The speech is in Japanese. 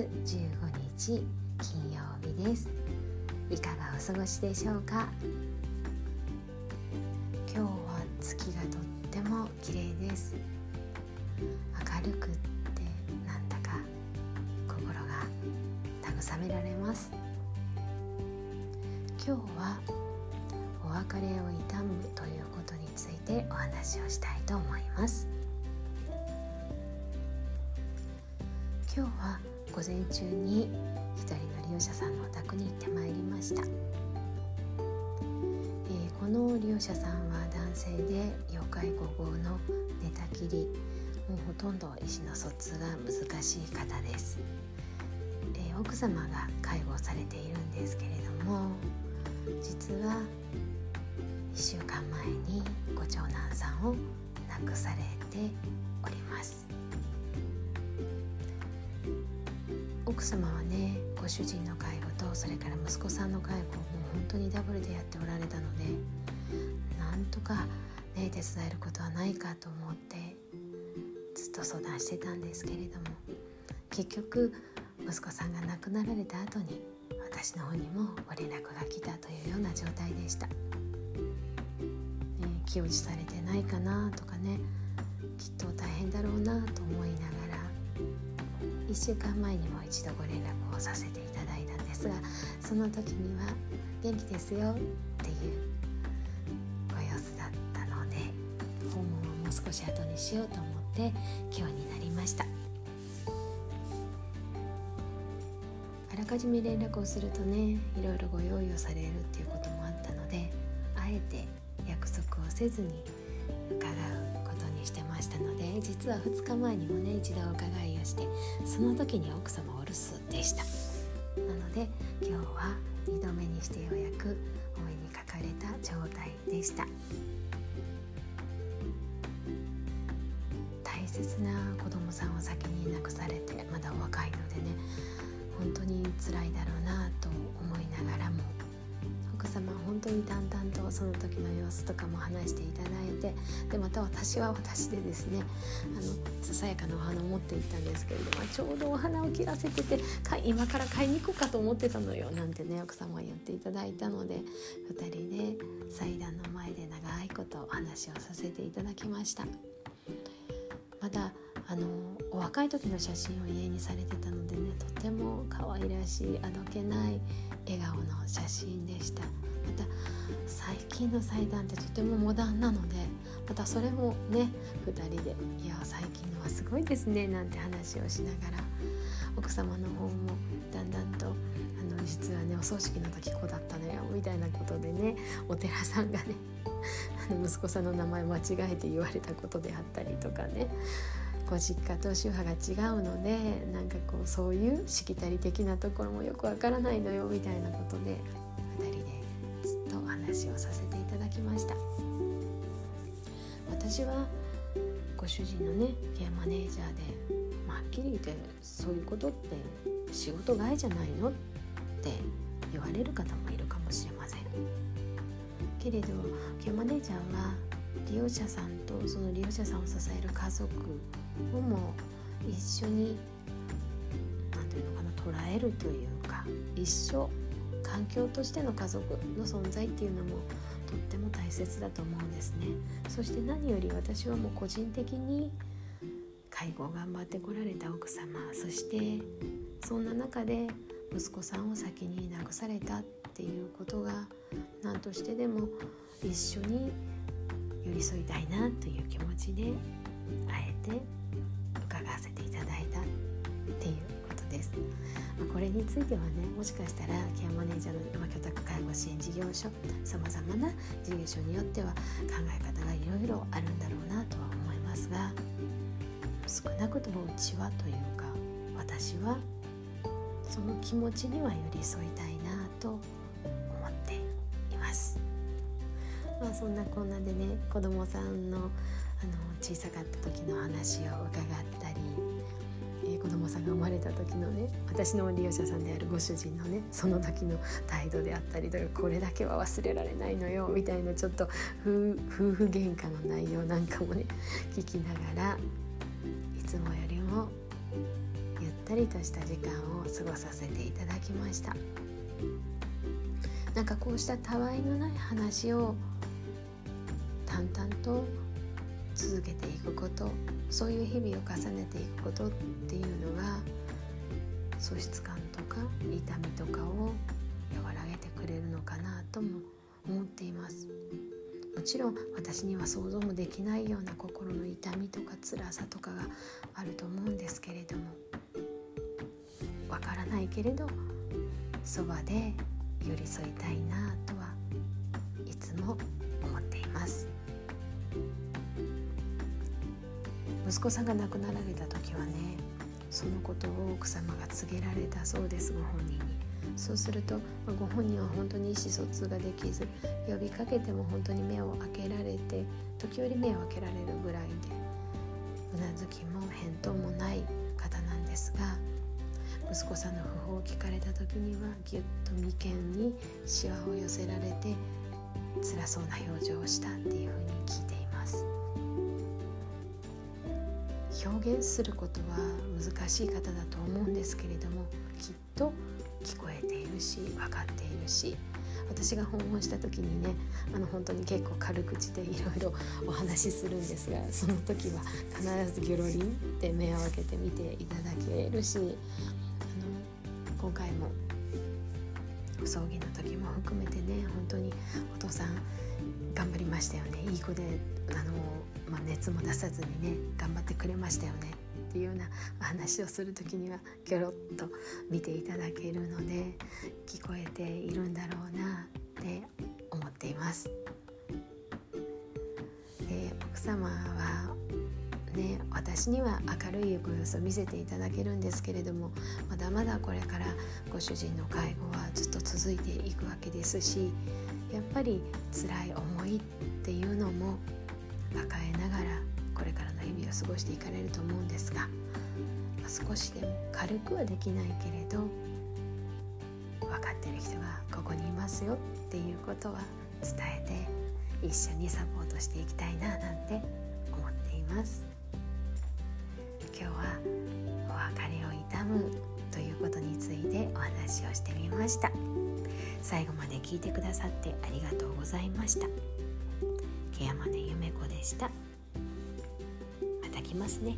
15日金曜日です。いかがお過ごしでしょうか？今日は月がとっても綺麗です。明るくってなんだか心が慰められます。今日はお別れを悼むということについてお話をしたいと思います。今日は午前中に一人の利用者さんのお宅に行ってまいりました、えー、この利用者さんは男性で要介護後の寝たきりもうほとんど意思の疎通が難しい方です、えー、奥様が介護されているんですけれども実は1週間前にご長男さんを亡くされております。奥様はねご主人の介護とそれから息子さんの介護をもう本当にダブルでやっておられたのでなんとかね手伝えることはないかと思ってずっと相談してたんですけれども結局息子さんが亡くなられた後に私の方にもご連絡が来たというような状態でした、ね、気落ちされてないかなとかねきっと大変だろうなと思いながら1週間前にも一度ご連絡をさせていただいたんですがその時には「元気ですよ」っていうご様子だったので訪問をもう少し後にしようと思って今日になりました。あらかじめ連絡をするとねいろいろご用意をされるっていうこともあったのであえて約束をせずに伺うことにしてましたので実は2日前にもね一度お伺いをしてその時に奥様お留守でした。なので今日は2度目にしてようやくお目にかかれた状態でした。大切な子供さんを先に亡くされてまだお若いのでね本当に辛いだろうなと思奥様は本当に淡々とその時の様子とかも話していただいてでまた私は私でですねあのささやかなお花を持っていったんですけれどもちょうどお花を切らせてて今から買いに行こうかと思ってたのよなんてね奥様は言っていただいたので2人で祭壇の前で長いことお話をさせていただきました。まだあのお若い時の写真を家にされてたのでねとても可愛らしいあどけない笑顔の写真でした。また最近の祭壇ってとてもモダンなのでまたそれもね2人で「いや最近のはすごいですね」なんて話をしながら奥様の方もだんだんとあの実はねお葬式の時こうだったのよみたいなことでねお寺さんがね息子さんの名前間違えて言われたことであったりとかね。ご実家と宗派が違うのでなんかこうそういうしきたり的なところもよくわからないのよみたいなことで2人でずっとお話をさせていただきました。私はご主人のねケアマネージャーで、まあ、はっきり言ってそういうことって仕事外じゃないのって言われる方もいるかもしれません。けれどケアマネージャーは利用者さんとその利用者さんを支える家族をも一緒に何て言うのかな捉えるというか一緒環境としての家族の存在っていうのもとっても大切だと思うんですね。そして何より私はもう個人的に介護を頑張ってこられた奥様そしてそんな中で息子さんを先に亡くされたっていうことが何としてでも一緒に寄り添いたいなという気持ちであえて伺わせていただいたっていうことです。ま、これについてはねもしかしたらケアマネージャーの今居宅介護支援事業所さまざまな事業所によっては考え方がいろいろあるんだろうなとは思いますが少なくともうちはというか私はその気持ちには寄り添いたいなと思っています。まあ、そんなこんなでね子供さんのあの小さかった時の話を伺ったり、えー、子供さんが生まれた時のね私の利用者さんであるご主人のねその時の態度であったりとかこれだけは忘れられないのよみたいなちょっと夫婦喧嘩の内容なんかもね聞きながらいつもよりもゆったりとした時間を過ごさせていただきました。なんかこうしたたわいのない話を淡々と続けていくことそういう日々を重ねていくことっていうのが喪失感とか痛みとかを和らげてくれるのかなとも思っています。もちろん私には想像もできないような心の痛みとか辛さとかがあると思うんですけれどもわからないけれどそばで寄り添いたいなとはいつも思っています。息子さんが亡くなられた時はねそのことを奥様が告げられたそうですご本人に。そうするとご本人は本当に意思疎通ができず呼びかけても本当に目を開けられて時折目を開けられるぐらいでうなずきも返答もない方なんですが息子さんの訃報を聞かれた時にはぎゅっと眉間にしわを寄せられて辛そうな表情をしたっていうふうに聞いています。表現することは難しい方だと思うんですけれどもきっと聞こえているし分かっているし私が訪問した時にねあの本当に結構軽口でいろいろお話しするんですがその時は必ずギョロリンって目を開けて見ていただけるしあの今回も葬儀の時も含めてね本当にお父さん頑張りましたよねいい子であの、まあ、熱も出さずにね頑張ってくれましたよねっていうような話をする時にはギョロッと見ていただけるので聞こえているんだろうなって思っています。で奥様はね私には明るいご様子を見せていただけるんですけれどもまだまだこれからご主人の介護はずっと続いていくわけですしやっぱり辛い思いっていうのも抱えながらこれからの日々を過ごしていかれると思うんですが、ま、少しでも軽くはできないけれど分かってる人がここにいますよっていうことは伝えて一緒にサポートしていきたいななんて思っています。今日はお別れを悼むということについてお話をしてみました。最後まで聞いてくださってありがとうございました。毛山根ゆめ子でした。また来ますね。